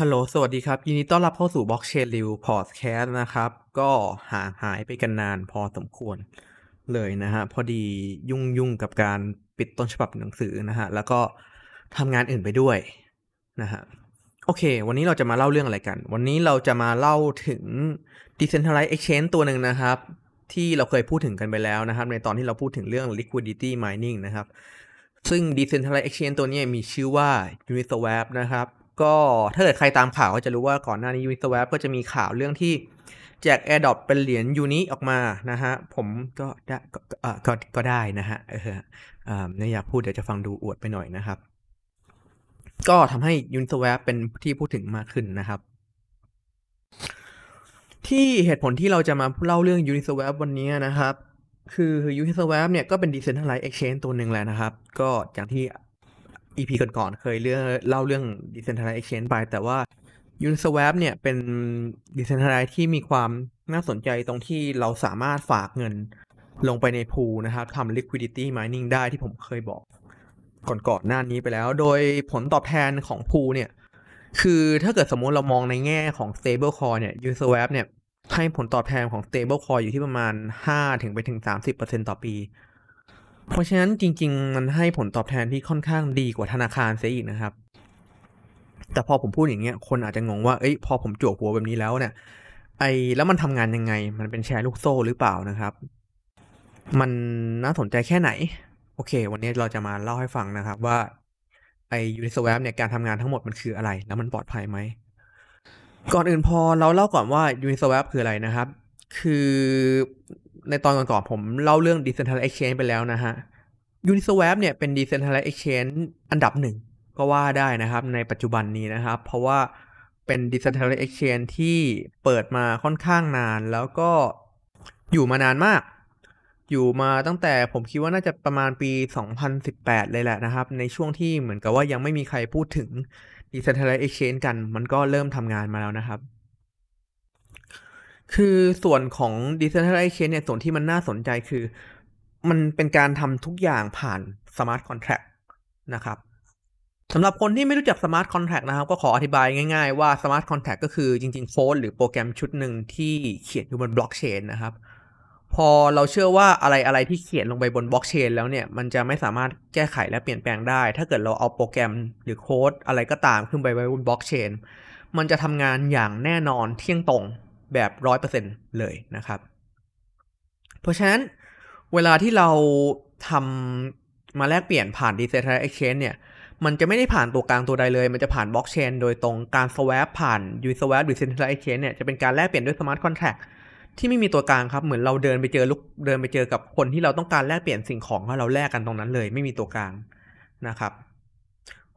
ฮัลโหล สวัสดีครับ ยินดีต้อนรับเข้าสู่ Blockchain Review Podcast นะครับ ก็ห่างหายไปกันนานพอสมควรเลยนะฮะ พอดียุ่งยุ่งกับการปิดต้นฉบับหนังสือนะฮะ แล้วก็ทำงานอื่นไปด้วยนะฮะ โอเค วันนี้เราจะมาเล่าเรื่องอะไรกัน วันนี้เราจะมาเล่าถึง Decentralized Exchange ตัวหนึ่งนะครับ ที่เราเคยพูดถึงกันไปแล้วนะครับ ในตอนที่เราพูดถึงเรื่อง Liquidity Mining นะครับ ซึ่ง Decentralized Exchange ตัวนี้มีชื่อว่า Uniswap นะครับ ก็ถ้าเกิดใครตามข่าวก็จะรู้ว่าก่อนหน้านี้ Uniswap ก็จะมีข่าวเรื่องที่แจก AirDrop เป็นเหรียญยูนิออกมานะฮะ ผมก็ได้ก็ก็ได้นะฮะเอออ่าไม่อยากพูดเดี๋ยวจะฟังดูอวดไปหน่อยนะครับ ก็ทำให้ Uniswap เป็นที่พูดถึงมากขึ้นนะครับ ที่เหตุผลที่เราจะมาเล่าเรื่อง Uniswap วันนี้นะครับ คือ Uniswap เนี่ยก็เป็น Decentralized Exchange ตัวหนึ่งแหละนะครับ ก็อย่างที่ EP ก่อนๆเคยเรื่องเล่าเรื่อง Decentralized Exchange ไป แต่ว่า Uniswap เนี่ยเป็น Decentralized ที่มีความน่าสนใจตรงที่เราสามารถฝากเงินลงไปในพูนะครับทำ liquidity mining ได้ที่ผมเคยบอก ก่อนๆหน้านี้ไปแล้ว โดยผลตอบแทนของพูเนี่ย คือถ้าเกิดสมมติเรามองในแง่ของ stable coin เนี่ย Uniswap เนี่ยให้ผลตอบแทนของ stable coin อยู่ที่ประมาณ 5 ถึงไปถึง 30%ต่อปี เพราะฉะนั้นจริง ๆ มันให้ผลตอบแทนที่ค่อนข้างดีกว่าธนาคารเสียอีกนะครับ แต่พอผมพูดอย่างเงี้ยคนอาจจะงงว่าเอ้ยพอผมจวกหัวแบบนี้แล้วเนี่ยไอ้แล้วมันทำงานยังไง มันเป็นแชร์ลูกโซ่หรือเปล่านะครับ มันน่าสนใจแค่ไหน โอเค วันนี้เราจะมาเล่าให้ฟังนะครับว่าไอ้ Uniswap เนี่ยการทำงานทั้งหมดมันคืออะไร แล้วมันปลอดภัยไหม ก่อนอื่นพอเราเล่าก่อนว่า Uniswap คืออะไรนะครับ คือ ในตอนก่อนๆผมเล่าเรื่อง Decentralized Exchange ไปแล้วนะฮะ Uniswap เนี่ยเป็น Decentralized Exchange อันดับหนึ่งก็ว่าได้นะครับในปัจจุบันนี้นะครับ เพราะว่าเป็น Decentralized Exchange ที่เปิดมาค่อนข้างนานแล้วก็อยู่มานานมาก อยู่มาตั้งแต่ผมคิดว่าน่าจะประมาณปี 2018 เลยแหละนะครับ ในช่วงที่เหมือนกับว่ายังไม่มีใครพูดถึง Decentralized Exchange กัน มันก็เริ่มทำงานมาแล้วนะครับ คือส่วนของ Decentralized chain เนี่ยส่วนที่มันน่าสนใจคือ มันเป็นการทำทุกอย่างผ่าน Smart Contract นะครับสำหรับคนที่ไม่รู้จัก Smart Contract นะครับ ก็ขออธิบายง่ายๆว่า Smart Contract ก็คือจริงๆโค้ดหรือโปรแกรมชุดหนึ่งที่เขียนอยู่บนบล็อกเชนนะครับ พอเราเชื่อว่าอะไรอะไรที่เขียนลงไปบนบล็อกเชนแล้วเนี่ย มันจะไม่สามารถแก้ไขและเปลี่ยนแปลงได้ ถ้าเกิดเราเอาโปรแกรมหรือโค้ดอะไรก็ตามขึ้นไปไว้บนบล็อกเชนมันจะทำงานอย่างแน่นอนเที่ยงตรง แบบร้อยเปอร์เซ็นเลยนะครับ เพราะฉะนั้นเวลาที่เราทำมาแลกเปลี่ยนผ่าน Decentralized Exchange เนี่ย มันจะไม่ได้ผ่านตัวกลางตัวใดเลย มันจะผ่านบล็อกเชนโดยตรงการ swap ผ่าน Uniswap หรือ Decentralized Exchange เนี่ย จะเป็นการแลกเปลี่ยนด้วย Smart Contract ที่ไม่มีตัวกลางครับ เหมือนเราเดินไปเจอลูกเดินไปเจอกับคนที่เราต้องการแลกเปลี่ยนสิ่งของแล้วเราแลกกันตรงนั้นเลย ไม่มีตัวกลางนะครับ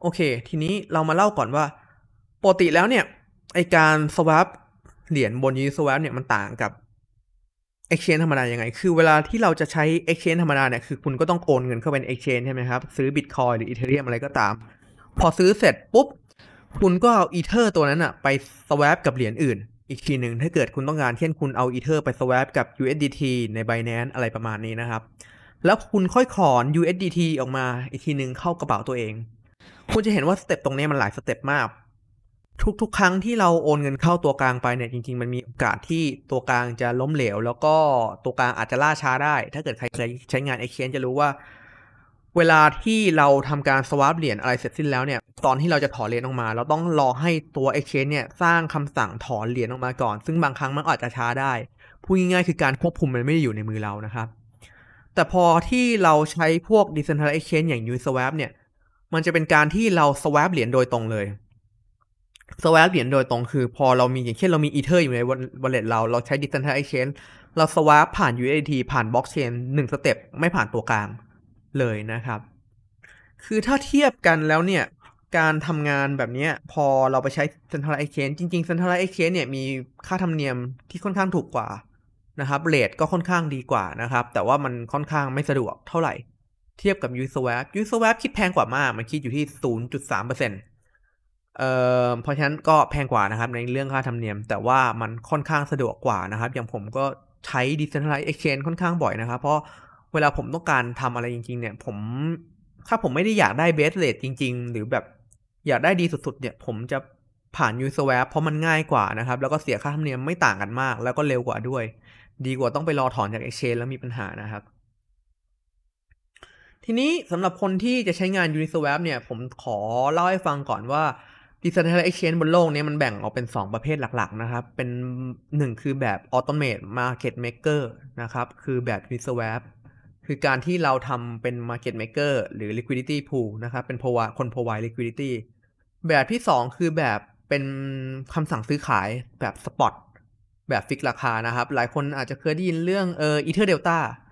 โอเค ทีนี้เรามาเล่าก่อนว่าปกติแล้วเนี่ยไอการ swap เหรียญบน Uniswap เนี่ยมันต่างกับ Exchange ธรรมดายังไง คือเวลาที่เราจะใช้ Exchange ธรรมดาเนี่ย คือคุณก็ต้องโอนเงินเข้าเป็น Exchange ใช่ไหมครับ ซื้อ Bitcoin หรือ Ethereum อะไรก็ตาม พอซื้อเสร็จปุ๊บ คุณก็เอา Ether ตัวนั้นอะไป swap กับเหรียญอื่น อีกทีหนึ่งถ้าเกิดคุณต้องการ เช่นคุณเอา Ether ไป swap กับ USDT ใน Binance อะไรประมาณนี้นะครับ แล้วคุณค่อยถอน USDT ออกมาอีกทีหนึ่งเข้ากระเป๋าตัวเอง คุณจะเห็นว่า step ตรงนี้มันหลาย step มาก ทุกๆ ครั้งที่เราโอนเงินเข้าตัวกลางไปเนี่ยจริงๆ มันมีโอกาสที่ตัวกลางจะล้มเหลว แล้วก็ตัวกลางอาจจะล่าช้าได้ ถ้าเกิดใครเคยใช้งาน Exchange จะรู้ว่า เวลาที่เราทำการ swap เหรียญอะไรเสร็จสิ้นแล้วเนี่ยตอนที่เราจะถอนเหรียญออกมา เราต้องรอให้ตัว Exchange เนี่ยสร้างคำสั่งถอนเหรียญออกมาก่อน ซึ่งบางครั้งมันอาจจะช้าได้พูดง่ายๆคือการควบคุมมันไม่ได้อยู่ในมือเรานะครับ แต่พอที่เราใช้พวก Decentralized Exchange อย่าง Uniswap เนี่ยมันจะเป็นการที่เรา swap เหรียญโดยตรงเลย swap เหรียญโดยตรงคือ พอเรามีอย่างเช่นเรามี Ether อยู่ใน wallet เรา เราใช้ Decentralized Exchange เรา swap ผ่าน USDT ผ่าน blockchain หนึ่งสเต็ปไม่ผ่านตัวกลางเลยนะครับ คือถ้าเทียบกันแล้วเนี่ย การทำงานแบบนี้พอเราไปใช้ Centralized Exchange จริงๆ Centralized Exchange เนี่ยมีค่าธรรมเนียมที่ค่อนข้างถูกกว่านะครับเรทก็ค่อนข้างดีกว่านะครับ แต่ว่ามันค่อนข้างไม่สะดวกเท่าไหร่ เทียบกับ Uniswap Uniswap คิดแพงกว่ามาก มันคิดอยู่ที่ 0.3%เอ่อ เพราะฉะนั้นก็แพงกว่านะครับในเรื่องค่าธรรมเนียม แต่ว่ามันค่อนข้างสะดวกกว่านะครับ อย่างผมก็ใช้ Decentralized Exchange ค่อนข้างบ่อยนะครับ เพราะเวลาผมต้องการทำอะไรจริง ๆ เนี่ย ผมถ้าผมไม่ได้อยากได้เบสเรทจริง ๆ หรือแบบอยากได้ดีสุด ๆ เนี่ย ผมจะผ่าน Uniswap เพราะมันง่ายกว่านะครับ แล้วก็เสียค่าธรรมเนียมไม่ต่างกันมาก แล้วก็เร็วกว่าด้วย ดีกว่าต้องไปรอถอนจาก Exchange แล้วมีปัญหานะครับ ทีนี้สำหรับคนที่จะใช้งาน Uniswap เนี่ย ผมขอเล่าให้ฟังก่อนว่า Decentralized Exchange บนโลกนี้มันแบ่งออกเป็น 2 ประเภทหลัก ๆ นะครับ เป็น 1 คือแบบ Automate Market Maker นะครับ คือแบบ Uniswap คือการที่เราทำเป็น Market Maker หรือ Liquidity Pool นะครับ เป็น provide คน provide liquidity แบบที่ 2 คือแบบเป็นคำสั่งซื้อขายแบบ Spot แบบฟิกราคานะครับ หลายคนอาจจะเคยได้ยินเรื่องเอ่อ Ether Delta เ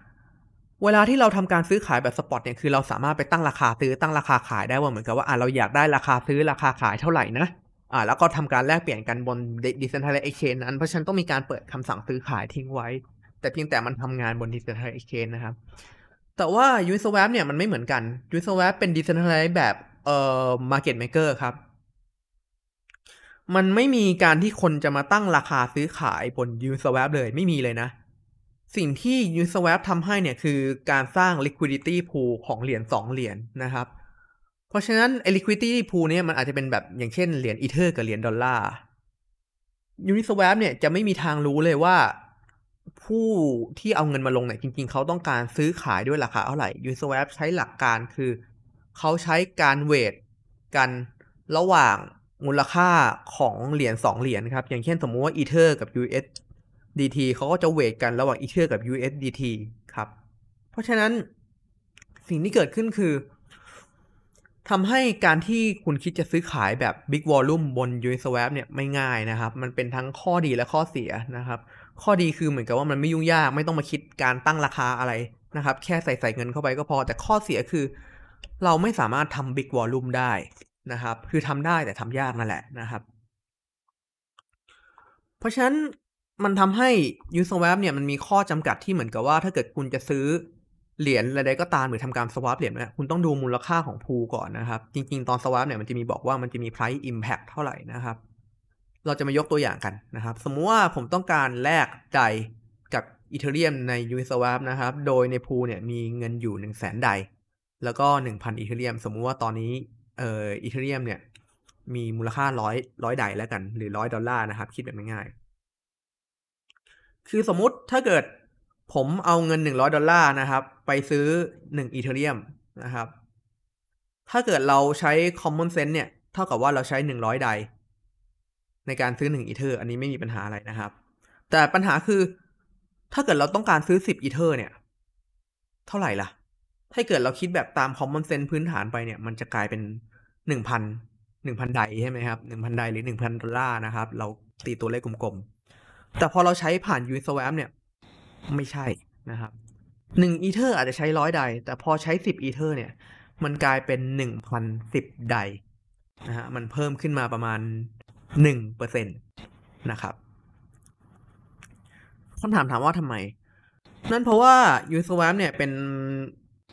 เวลาที่เราทำการซื้อขายแบบสปอตเนี่ยคือเราสามารถไปตั้งราคาซื้อตั้งราคาขายได้ว่าเหมือนกับว่าอ่าเราอยากได้ราคาซื้อราคาขายเท่าไหร่นะอ่าแล้วก็ทำการแลกเปลี่ยนกันบน Decentralized Exchange นั้น เพราะฉะนั้นต้องมีการเปิดคำสั่งซื้อขายทิ้งไว้ แต่เพียงแต่มันทำงานบน Decentralized Exchange นะครับ แต่ว่า Uniswap เนี่ยมันไม่เหมือนกัน Uniswap เป็น Decentralized แบบเอ่อ Market Maker ครับ มันไม่มีการที่คนจะมาตั้งราคาซื้อขายบน Uniswap เลยไม่มีเลยนะ สิ่งที่ Uniswap ทำให้เนี่ยคือการสร้าง liquidity pool ของเหรียญ2เหรียญนะครับ เพราะฉะนั้น liquidity pool เนี่ยมันอาจจะเป็นแบบอย่างเช่นเหรียญอีเทอร์กับเหรียญดอลลาร์ Uniswap เนี่ยจะไม่มีทางรู้เลยว่า ผู้ที่เอาเงินมาลงเนี่ยจริง ๆ เขาต้องการซื้อขายด้วยราคาเท่าไหร่ Uniswap ใช้หลักการคือเขาใช้การ weight กันระหว่างมูลค่าของเหรียญ2เหรียญครับ อย่างเช่นสมมุติว่า Ether กับ USDT เขาก็จะ weight กันระหว่าง Ether กับ USDT ครับ เพราะฉะนั้นสิ่งที่เกิดขึ้นคือทำให้การที่คุณคิดจะซื้อขายแบบ Big Volume บน Uniswap เนี่ยไม่ง่ายนะครับ มันเป็นทั้งข้อดีและข้อเสียนะครับ ข้อดีคือเหมือนกับว่ามันไม่ยุ่งยากไม่ต้องมาคิดการตั้งราคาอะไรนะครับ แค่ใส่ใส่เงินเข้าไปก็พอ แต่ข้อเสียคือ เราไม่สามารถทำ Big Volume ได้นะครับ คือทำได้แต่ทำยากนั่นแหละนะครับ เพราะฉะนั้น มันทำให้ Uniswap เนี่ยมันมีข้อจำกัดที่เหมือนกับว่า ถ้าเกิดคุณจะซื้อเหรียญอะไรก็ตามหรือทำการ swap เหรียญเนี่ยคุณต้องดูมูลค่าของพูก่อนนะครับ จริง ๆ ตอน swap เนี่ยมันจะมีบอกว่ามันจะมี price impact เท่าไหร่นะครับ เราจะมายกตัวอย่างกันนะครับ สมมุติว่าผมต้องการแลกใจกับอีเทเรียมใน Uniswap นะครับ โดยในพูเนี่ยมีเงินอยู่ 1 0 0 0 0แสนไดแล้วก็ 1,000อีเทเรียม สมมุติว่าตอนนี้เอ่ออีเทเรียมเนี่ยมีมูลค่าร้อยร้อย DAI แล้วกัน หรือร้อยดอลลาร์นะครับ คิดแบบง่ายๆ คือสมมุติถ้าเกิดผมเอาเงิน 100 ดอลลาร์นะครับ ไปซื้อ 1 Ethereum นะครับ ถ้าเกิดเราใช้ common sense เนี่ย เท่ากับว่าเราใช้ 100 DAI ในการซื้อ 1 อีเทอร์ อันนี้ไม่มีปัญหาอะไรนะครับ แต่ปัญหาคือ ถ้าเกิดเราต้องการซื้อ 10 อีเทอร์ เนี่ย เท่าไหร่ล่ะ ถ้าเกิดเราคิดแบบตาม common sense พื้นฐานไปเนี่ย มันจะกลายเป็น 1,000 1,000 DAI ใช่ไหมครับ 1,000 DAI หรือ 1,000 ดอลลาร์นะครับ เราตีตัวเลขกลมๆ แต่พอเราใช้ผ่าน Uniswap เนี่ย ไม่ใช่นะครับหนึ่งอีเทอร์อาจจะใช้ร้อย DAI แต่พอใช้สิบอีเทอร์เนี่ย มันกลายเป็นหนึ่งพันสิบ DAI นะฮะมันเพิ่มขึ้นมาประมาณหนึ่งเปอร์เซ็นต์นะครับคำถามถามว่าทำไม นั่นเพราะว่า Uniswap เนี่ยเป็น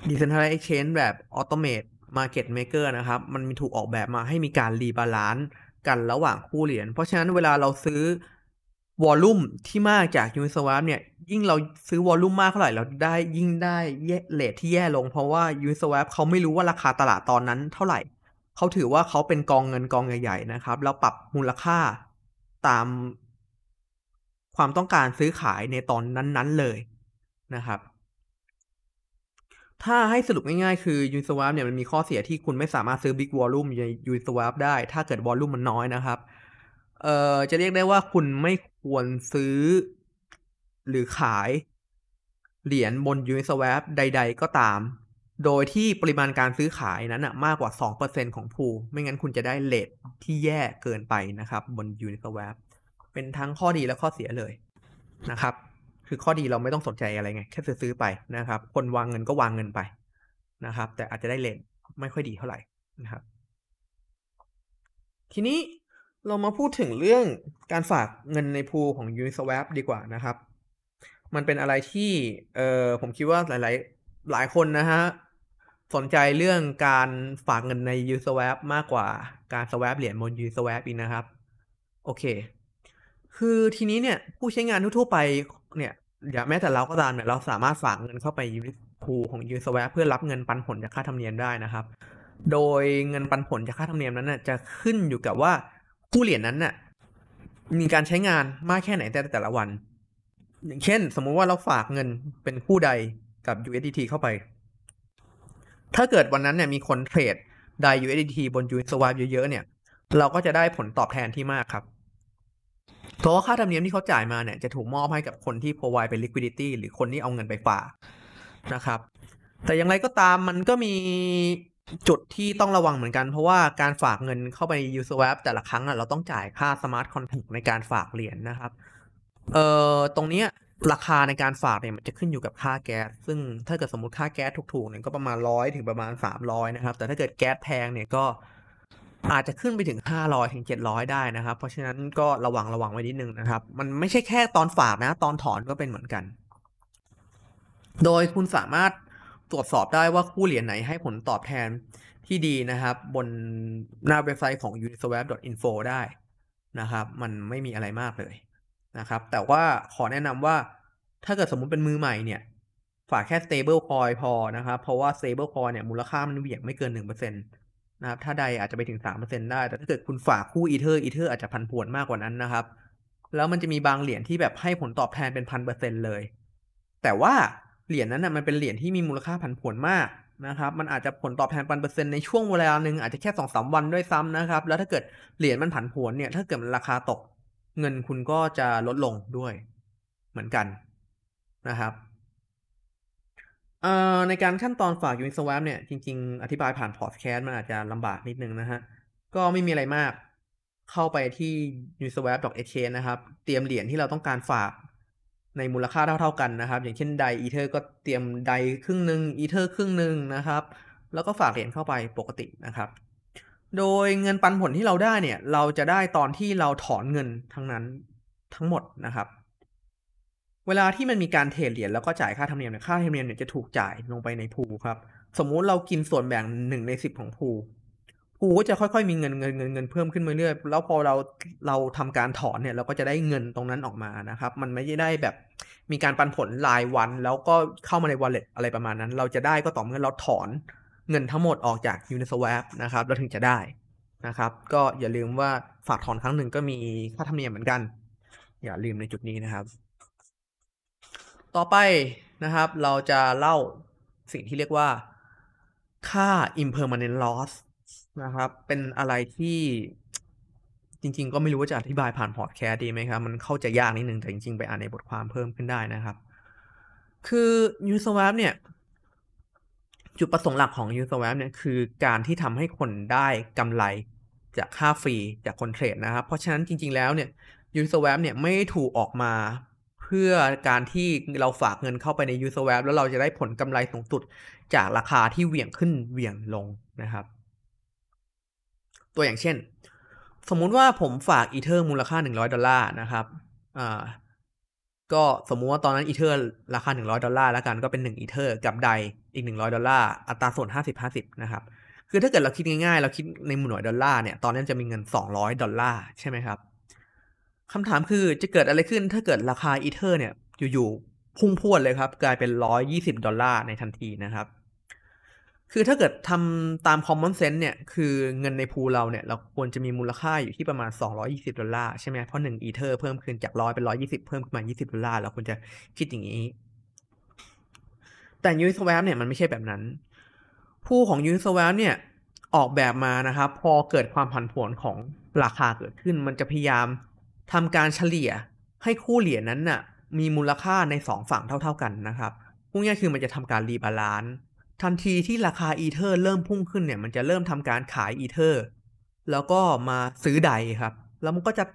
Decentralized Exchange แบบ Automate Market Maker นะครับ มันมีถูกออกแบบมาให้มีการ rebalance กันระหว่างคู่เหรียญ เพราะฉะนั้นเวลาเราซื้อ volume ที่มาจาก Uniswap เนี่ย ยิ่งเราซื้อ volume มากเท่าไหร่เราได้ยิ่งได้ rate ที่แย่ลงเพราะว่า Uniswap เขาไม่รู้ว่าราคาตลาดตอนนั้นเท่าไหร่ เขาถือว่าเขาเป็นกองเงินกองใหญ่ๆนะครับ แล้วปรับมูลค่าตามความต้องการซื้อขายในตอนนั้นๆเลยนะครับ ถ้าให้สรุปง่ายๆ คือ Uniswap เนี่ยมันมีข้อเสียที่คุณไม่สามารถซื้อ Big Volume ใน Uniswap ได้ ถ้าเกิดวอลลุ่มมันน้อยนะครับเอ่อจะเรียกได้ว่าคุณไม่ ควรซื้อ หรือขาย เหรียญบน Uniswap ใด ๆ ก็ตาม โดยที่ปริมาณการซื้อขายนั้นนะมากกว่า 2%ของพูไม่งั้นคุณจะได้เลทที่แย่เกินไปนะครับ บน Uniswap เป็นทั้งข้อดีและข้อเสียเลยนะครับ คือข้อดีเราไม่ต้องสนใจอะไรไง แค่ซื้อไปนะครับ คนวางเงินก็วางเงินไปนะครับ แต่อาจจะได้เลทไม่ค่อยดีเท่าไหร่นะครับ ทีนี้ เรามาพูดถึงเรื่องการฝากเงินในพูลของ Uniswap ดีกว่านะครับ มันเป็นอะไรที่เออผมคิดว่าหลายๆ หลายคนนะฮะ สนใจเรื่องการฝากเงินใน Uniswap มากกว่าการ swap เหรียญบน Uniswap อีกนะครับ โอเค คือทีนี้เนี่ย ผู้ใช้งานทั่วๆไปเนี่ยอย่าแม้แต่เราก็ตามเนี่ยเราสามารถฝากเงินเข้าไปพูของ Uniswap เพื่อรับเงินปันผลจากค่าธรรมเนียมได้นะครับ โดยเงินปันผลจากค่าธรรมเนียมนั้นน่ะจะขึ้นอยู่กับว่า คู่เหรียญนั้นน่ะ มีการใช้งานมากแค่ไหนแต่แต่ละวัน อย่างเช่น สมมุติว่าเราฝากเงินเป็นคู่ใดกับ USDT เข้าไป ถ้าเกิดวันนั้นเนี่ยมีคนเทรดได USDT บน Uniswap เยอะๆเนี่ย เราก็จะได้ผลตอบแทนที่มากครับเพราะว่าค่าธรรมเนียมที่เขาจ่ายมาเนี่ยจะถูกมอบให้กับคนที่ provide เป็น liquidity หรือคนที่เอาเงินไปฝากนะครับ แต่อย่างไรก็ตามมันก็มี จุดที่ต้องระวังเหมือนกัน เพราะว่าการฝากเงินเข้าไป u s w a p แต่ละครั้งอะเราต้องจ่ายค่า smart contract ในการฝากเหรียญนะครับ เอ่อตรงเนี้ยราคาในการฝากเนี่ยมันจะขึ้นอยู่กับค่าแก๊ส ซึ่งถ้าเกิดสมมติค่าแก๊สถูกๆเนี่ยก็ประมาณร้อยถึงประมาณสามร้อยนะครับ แต่ถ้าเกิดแก๊สแพงเนี่ยก็อาจจะขึ้นไปถึงห้าร้อยถึงเจ็ดร้อยได้นะครับ เพราะฉะนั้นก็ระวังระวังไว้นิดนึงนะครับ มันไม่ใช่แค่ตอนฝากนะ ตอนถอนก็เป็นเหมือนกัน โดยคุณสามารถ ตรวจสอบได้ว่าคู่เหรียญไหนให้ผลตอบแทนที่ดีนะครับ บนหน้าเว็บไซต์ของ uniswap.info ได้นะครับ มันไม่มีอะไรมากเลยนะครับ แต่ว่าขอแนะนำว่าถ้าเกิดสมมุติเป็นมือใหม่เนี่ย ฝากแค่ stable coin พอนะครับ เพราะว่า stable coin เนี่ยมูลค่ามันเหวี่ยงไม่เกิน 1%นะครับ ถ้า DAI อาจจะไปถึง 3%ได้ แต่ถ้าเกิดคุณฝากคู่ Ether Ether อาจจะผันผวนมากกว่านั้นนะครับ แล้วมันจะมีบางเหรียญที่แบบให้ผลตอบแทนเป็นพันเปอร์เซ็นต์เลย แต่ว่า เหรียญนั้นนะมันเป็นเหรียญที่มีมูลค่าผันผวนมากนะครับ มันอาจจะผลตอบแทนพันเปอร์เซ็นต์ในช่วงเวลาหนึ่งอาจจะแค่สองสามวันด้วยซ้ำนะครับ แล้วถ้าเกิดเหรียญมันผันผวนเนี่ย ถ้าเกิดมันราคาตก เงินคุณก็จะลดลงด้วย เหมือนกันนะครับเอ่อในการขั้นตอนฝาก Uniswap เนี่ยจริง ๆ อธิบายผ่านพอดแคสต์มันอาจจะลำบากนิดนึงนะฮะ ก็ไม่มีอะไรมาก เข้าไปที่ uniswap.exchange นะครับ เตรียมเหรียญที่เราต้องการฝาก ในมูลค่าเท่า ๆกันนะครับ อย่างเช่น DAI Ether ก็เตรียม DAI ครึ่งหนึ่งอีเทอร์ครึ่งหนึ่งนะครับ แล้วก็ฝากเหรียญเข้าไปปกตินะครับ โดยเงินปันผลที่เราได้เนี่ย เราจะได้ตอนที่เราถอนเงินทั้งนั้นทั้งหมดนะครับ เวลาที่มันมีการเทรดเหรียญแล้วก็จ่ายค่าธรรมเนียมเนี่ยค่าธรรมเนียมเนี่ยจะถูกจ่ายลงไปในพูครับ สมมุติเรากินส่วนแบ่งหนึ่งในสิบของพููก็จะค่อยๆ มีเงินเงินเงินเงินเพิ่มขึ้นเรื่อยๆแล้วพอเราเราทำการถอนเนี่ยเราก็จะได้เงินตรงนั้นออกมานะครับ มันไม่ได้แบบมีการปันผลรายวัน แล้วก็เข้ามาใน wallet อะไรประมาณนั้น เราจะได้ก็ต่อเมื่อเราถอนเงินทั้งหมดออกจาก Uniswap นะครับเราถึงจะได้นะครับ ก็อย่าลืมว่าฝากถอนครั้งหนึ่งก็มีค่าธรรมเนียมเหมือนกัน อย่าลืมในจุดนี้นะครับ ต่อไปนะครับ เราจะเล่าสิ่งที่เรียกว่าค่า impermanent loss นะครับ เป็นอะไรที่ จริง ๆ ก็ไม่รู้ว่าจะอธิบายผ่านพอดแคสต์ดีไหมครับ มันเข้าใจยากนิดนึงแต่จริง ๆ ไปอ่านในบทความเพิ่มขึ้นได้นะครับ คือ Uniswap เนี่ย จุดประสงค์หลักของ u s w a p เนี่ยคือการที่ทำให้คนได้กำไรจากค่า fee จากคน trade นะครับ เพราะฉะนั้นจริง ๆ แล้วเนี่ย u s w a p เนี่ยไม่ถูกออกมาเพื่อการที่เราฝากเงินเข้าไปใน u s w a p แล้วเราจะได้ผลกำไรสูงสุดจากราคาที่เหวี่ยงขึ้นเหวี่ยงลงนะครับ ตัวอย่างเช่น สมมุติว่าผมฝากอีเทอร์มูลค่า 100 ดอลลาร์นะครับอ่าก็สมมุติว่าตอนนั้นอีเทอร์ราคา 100 ดอลลาร์แล้วกันก็เป็น 1 อีเทอร์กับ DAI อีก 100 ดอลลาร์อัตราส่วน 50-50 นะครับ คือถ้าเกิดเราคิดง่ายๆ เราคิดในหมหน่วยดอลลาร์เนี่ย ตอนนั้นจะมีเงิน 200 ดอลลาร์ใช่ไหมครับคำถามคือจะเกิดอะไรขึ้นถ้าเกิดราคาอีเทอร์เนี่ยอยู่ๆพุ่งพรวดเลยครับ กลายเป็น 120 ดอลลาร์ในทันทีนะครับ คือถ้าเกิดทำตาม common sense เนี่ย คือเงินใน pool เราเนี่ย เราควรจะมีมูลค่าอยู่ที่ประมาณ 220 ดอลลาร์ใช่ไหมเพราะ1อีเทอร์เพิ่มขึ้นจาก100เป็น120เพิ่มขึ้นมา 20 ดอลลาร์เราควรจะคิดอย่างนี้ แต่ Uniswap เนี่ยมันไม่ใช่แบบนั้น pool ของ Uniswap เนี่ยออกแบบมานะครับ พอเกิดความผันผวนของราคาเกิดขึ้น มันจะพยายามทำการเฉลี่ยให้คู่เหรียญนั้นน่ะมีมูลค่าในสองฝั่งเท่า ๆกันนะครับพูดง่ายคือมันจะทำการ rebalance ทันทีที่ราคาอีเทอร์เริ่มพุ่งขึ้นเนี่ย มันจะเริ่มทำการขายอีเทอร์แล้วก็มาซื้อ DAI ครับ แล้วมันก็จะ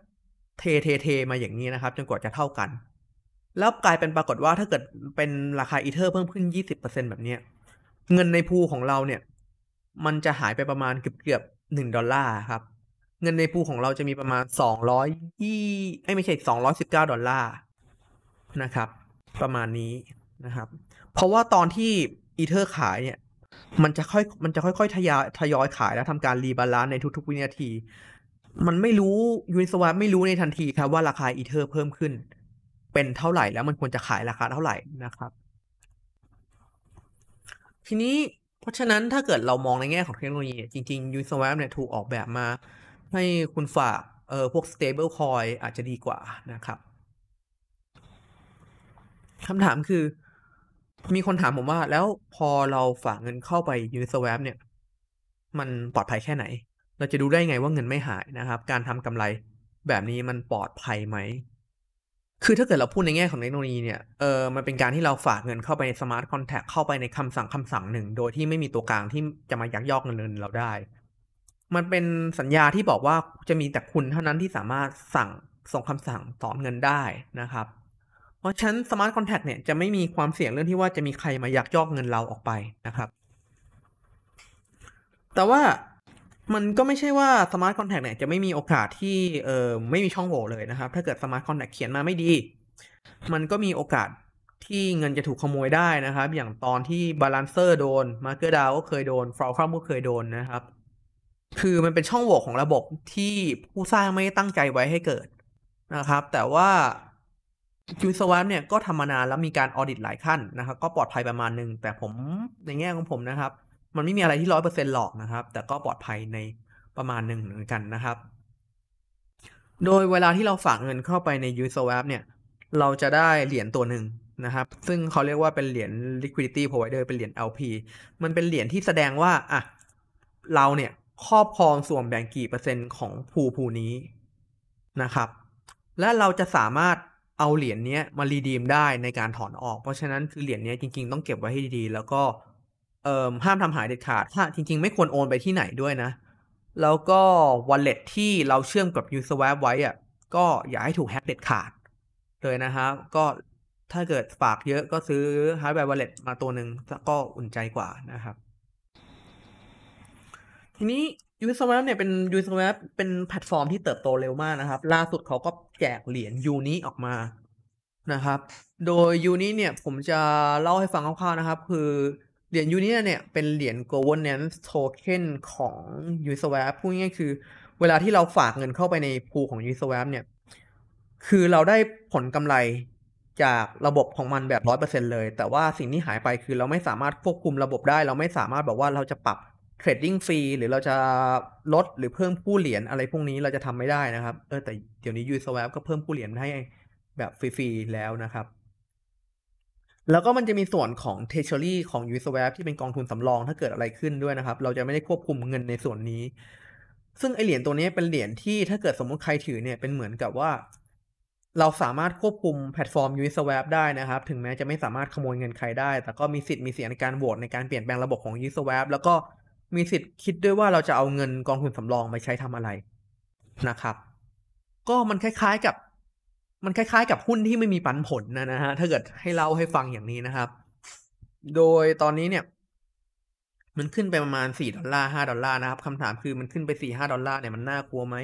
เทเทเทมาอย่างนี้นะครับ จนกว่าจะเท่ากัน แล้วกลายเป็นปรากฏว่าถ้าเกิดเป็นราคาอีเทอร์เพิ่มขึ้น 20%แบบนี้เงินใน pool ของเราเนี่ย มันจะหายไปประมาณเกือบเกือบหนึ่งดอลลาร์ครับ เงินใน pool ของเราจะมีประมาณสองร้อยยี่ไม่ใช่สองร้อยสิบเก้าดอลลาร์นะครับ ประมาณนี้นะครับ เพราะว่าตอนที่ อีเทอร์ขายเนี่ย มันจะค่อยมันจะค่อยๆทยอยทยอยขายแล้วทำการ rebalance ในทุกๆ วินาที มันไม่รู้ Uniswap ไม่รู้ในทันทีครับว่าราคาอีเทอร์เพิ่มขึ้น เป็นเท่าไหร่แล้วมันควรจะขายราคาเท่าไหร่นะครับ ทีนี้เพราะฉะนั้นถ้าเกิดเรามองในแง่ของเทคโนโลยีจริงๆ Uniswap เนี่ยถูกออกแบบมา ให้คุณฝากเออพวก stable coin อาจจะดีกว่านะครับคำถามคือ มีคนถามผมว่า แล้วพอเราฝากเงินเข้าไป Uniswap เนี่ย มันปลอดภัยแค่ไหน เราจะดูได้ไงว่าเงินไม่หายนะครับ การทำกำไรแบบนี้มันปลอดภัยไหม คือถ้าเกิดเราพูดในแง่ของเทคโนโลยีเนี่ยเออมันเป็นการที่เราฝากเงินเข้าไปในสมาร์ทคอนแท็กเข้าไปในคำสั่งคำสั่งหนึ่ง โดยที่ไม่มีตัวกลางที่จะมายักยอกเงินเราได้ มันเป็นสัญญาที่บอกว่าจะมีแต่คุณเท่านั้นที่สามารถสั่งส่งคำสั่งถอนเงินได้นะครับ เพราะฉะนั้น smart contract เนี่ยจะไม่มีความเสี่ยงเรื่องที่ว่าจะมีใครมายักยอกเงินเราออกไปนะครับ แต่ว่ามันก็ไม่ใช่ว่า smart contract เนี่ยจะไม่มีโอกาสที่เออไม่มีช่องโหว่เลยนะครับ ถ้าเกิด smart contract เขียนมาไม่ดี มันก็มีโอกาสที่เงินจะถูกขโมยได้นะครับ อย่างตอนที่ Balancer โดน MakerDAO ก็เคยโดนฟลอคัมก็เคยโดนนะครับ คือมันเป็นช่องโหว่ของระบบที่ผู้สร้างไม่ตั้งใจไว้ให้เกิดนะครับ แต่ว่า จูสว a เนี่ยก็ทำมานานแล้วมีการออดิตหลายขั้นนะครับ ก็ปลอดภัยประมาณหนึ่งแต่ผมในแง่ของผมนะครับ มันไม่มีอะไรที่ร้อยเปอร์เซ็นต์หรอกนะครับ แต่ก็ปลอดภัยในประมาณหนึ่งเหมือนกันนะครับ โดยเวลาที่เราฝากเงินเข้าไปใน Uniswap เนี่ย เราจะได้เหรียญตัวหนึ่งนะครับ ซึ่งเขาเรียกว่าเป็นเหรียญ liquidity provider เป็นเหรียญ LP มันเป็นเหรียญที่แสดงว่าอะเราเนี่ยครอบครองส่วนแบ่งกี่เปอร์เซ็นต์ของภูภูนี้นะครับ และเราจะสามารถ เอาเหรียญนี้มารีดีมได้ในการถอนออก เพราะฉะนั้นคือเหรียญนี้จริง ๆ ต้องเก็บไว้ให้ดีๆ แล้วก็เอ่อห้ามทำหายเด็ดขาดถ้าจริง ๆ ไม่ควรโอนไปที่ไหนด้วยนะ แล้วก็ wallet ที่เราเชื่อมกับ Uniswap ไว้อะก็อย่าให้ถูกแฮ็กเด็ดขาดเลยนะครับก็ถ้าเกิดฝากเยอะก็ซื้อ hardware wallet มาตัวหนึ่งก็อุ่นใจกว่านะครับ ทีนี้ Uniswap เนี่ยเป็น Uniswap เป็นแพลตฟอร์มที่เติบโตเร็วมากนะครับ ล่าสุดเขาก็แจกเหรียญ UNI ออกมานะครับ โดย UNI เนี่ยผมจะเล่าให้ฟังคร่าวๆนะครับ คือเหรียญ UNI เนี่ยเป็นเหรียญ governance token ของ Uniswap พูดง่ายๆคือ เวลาที่เราฝากเงินเข้าไปใน pool ของ Uniswap เนี่ย คือเราได้ผลกำไรจากระบบของมันแบบร้อยเปอร์เซ็นเลย แต่ว่าสิ่งที่หายไปคือเราไม่สามารถควบคุมระบบได้ เราไม่สามารถบอกว่าเราจะปรับ เทรดดิ้งฟรีหรือเราจะลดหรือเพิ่มผู้เหรียญอะไรพวกนี้เราจะทำไม่ได้นะครับ เออแต่เดี๋ยวนี้ Uniswap ก็เพิ่มผู้เหรียญให้แบบฟรีๆแล้วนะครับ แล้วก็มันจะมีส่วนของ Treasury ของ Uniswap ที่เป็นกองทุนสำรองถ้าเกิดอะไรขึ้นด้วยนะครับ เราจะไม่ได้ควบคุมเงินในส่วนนี้ ซึ่งไอเหรียญตัวนี้เป็นเหรียญที่ถ้าเกิดสมมติใครถือเนี่ยเป็นเหมือนกับว่า เราสามารถควบคุมแพลตฟอร์ม Uniswap ได้นะครับ ถึงแม้จะไม่สามารถขโมยเงินใครได้ แต่ก็มีสิทธิ์มีเสียงในการโหวตในการเปลี่ยนแปลงระบบของ Uniswap แล้วก็ มีสิทธิ์คิดด้วยว่าเราจะเอาเงินกองทุนสำรองไปใช้ทำอะไรนะครับ ก็มันคล้ายๆกับ มันคล้ายๆ กับหุ้นที่ไม่มีปันผลนะนะฮะถ้าเกิดให้เล่าให้ฟังอย่างนี้นะครับ โดยตอนนี้เนี่ย มันขึ้นไปประมาณสี่ดอลลาร์ห้าดอลลาร์นะครับคำถามคือมันขึ้นไปสี่ห้าดอลลาร์เนี่ยมันน่ากลัวไหม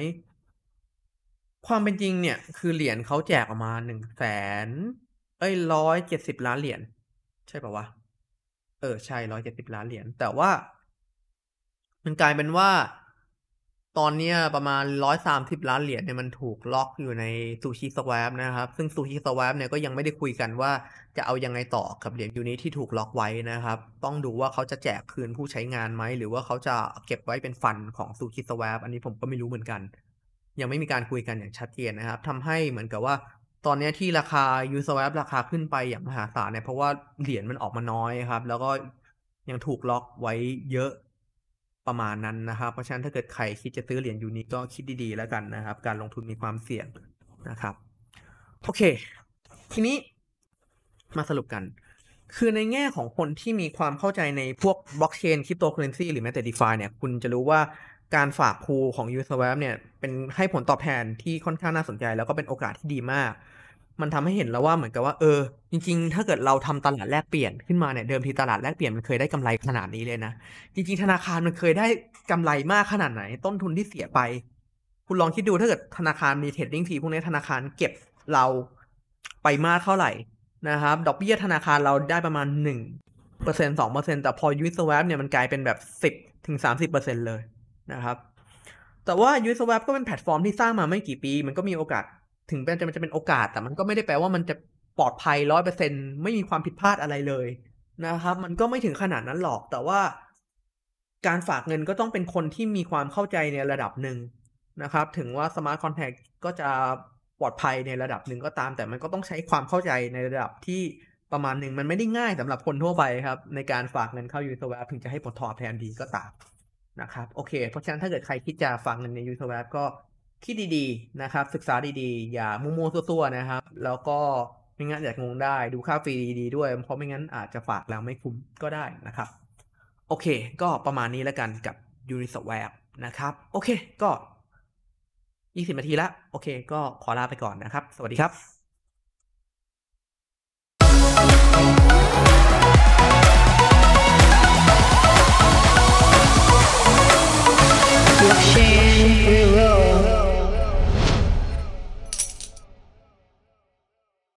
ความเป็นจริงเนี่ย คือเหรียญเขาแจกออกมาหนึ่งแสนเอ้ยร้อยเจ็ดสิบล้านเหรียญใช่ปะวะเออใช่ร้อยเจ็ดสิบล้านเหรียญแต่ว่า มันกลายเป็นว่า ตอนนี้ประมาณร้อยสามสิบล้านเหรียญเนี่ยมันถูกล็อกอยู่ในซูชิสว a p นะครับ ซึ่งซูชิสว a p เนี่ยก็ยังไม่ได้คุยกันว่าจะเอายังไงต่อกับเหรียญยูนิที่ถูกล็อกไว้นะครับ ต้องดูว่าเขาจะแจกคืนผู้ใช้งานไหม หรือว่าเขาจะเก็บไว้เป็นฟันของซูชิสว a p อันนี้ผมก็ไม่รู้เหมือนกัน ยังไม่มีการคุยกันอย่างชัดเจนนะครับทำให้เหมือนกับว่าตอนนี้ที่ราคา u s w a p ราคาขึ้นไปอย่างมหาศาลเนี่ยเพราะว่าเหรียญมันออกมาน้อยครับ แล้วก็ยังถูกล็อกไว้เยอะ ประมาณนั้นนะครับ เพราะฉะนั้นถ้าเกิดใครคิดจะซื้อเหรียญยูนิก็คิดดีๆแล้วกันนะครับ การลงทุนมีความเสี่ยงนะครับ โอเค ทีนี้มาสรุปกัน คือในแง่ของคนที่มีความเข้าใจในพวกบล็อกเชนคริปโตเคอเรนซีหรือแม้แต่ d e f าเนี่ย คุณจะรู้ว่าการฝากพูของ Uniswap เนี่ยเป็นให้ผลตอบแทนที่ค่อนข้างน่าสนใจ แล้วก็เป็นโอกาสที่ดีมาก มันทำให้เห็นแล้วว่าเหมือนกับว่าเออ จริง ๆ ถ้าเกิดเราทำตลาดแลกเปลี่ยนขึ้นมาเนี่ยเดิมทีตลาดแลกเปลี่ยนมันเคยได้กำไรขนาดนี้เลยนะ จริง ๆ ธนาคารมันเคยได้กำไรมากขนาดไหน ต้นทุนที่เสียไป คุณลองคิดดูถ้าเกิดธนาคารมี trading fee พวกนี้ธนาคารเก็บเราไปมากเท่าไหร่นะครับ ดอกเบี้ยธนาคารเราได้ประมาณหนึ่งเปอร์เซ็นสองเปอร์เซ็นแต่พอ Uniswap เนี่ยมันกลายเป็นแบบสิบถึงสามสิบเปอร์เซ็นเลยนะครับ แต่ว่า Uniswap ก็เป็นแพลตฟอร์มที่สร้างมาไม่กี่ปี มันก็มีโอกาส ถึงแม้จะมันจะเป็นโอกาส แต่มันก็ไม่ได้แปลว่ามันจะปลอดภัยร้อยเปอร์เซ็นไม่มีความผิดพลาดอะไรเลยนะครับ มันก็ไม่ถึงขนาดนั้นหรอก แต่ว่าการฝากเงินก็ต้องเป็นคนที่มีความเข้าใจในระดับหนึ่งนะครับ ถึงว่า smart contract ก็จะปลอดภัยในระดับหนึ่งก็ตาม แต่มันก็ต้องใช้ความเข้าใจในระดับที่ประมาณหนึ่งมันไม่ได้ง่ายสำหรับคนทั่วไปครับ ในการฝากเงินเข้า Uniswap ถึงจะให้ผลตอบแทนดีก็ตามนะครับ โอเค เพราะฉะนั้นถ้าเกิดใครคิดจะฝากเงินใน Uniswap ก็ คิดดีๆนะครับ ศึกษาดีๆ อย่ามั่วๆซั่วๆนะครับ แล้วก็ไม่งั้นอาจะงงได้ดูค่า feeดีๆด้วย เพราะไม่งั้นอาจจะฝากแล้วไม่คุ้มก็ได้นะครับ โอเค ก็ประมาณนี้แล้วกันกับ u n i s วร์นะครับ โอเคก็ 20 นาทีละโอเค ก็ขอลาไปก่อนนะครับ สวัสดีครับบล็อกเชน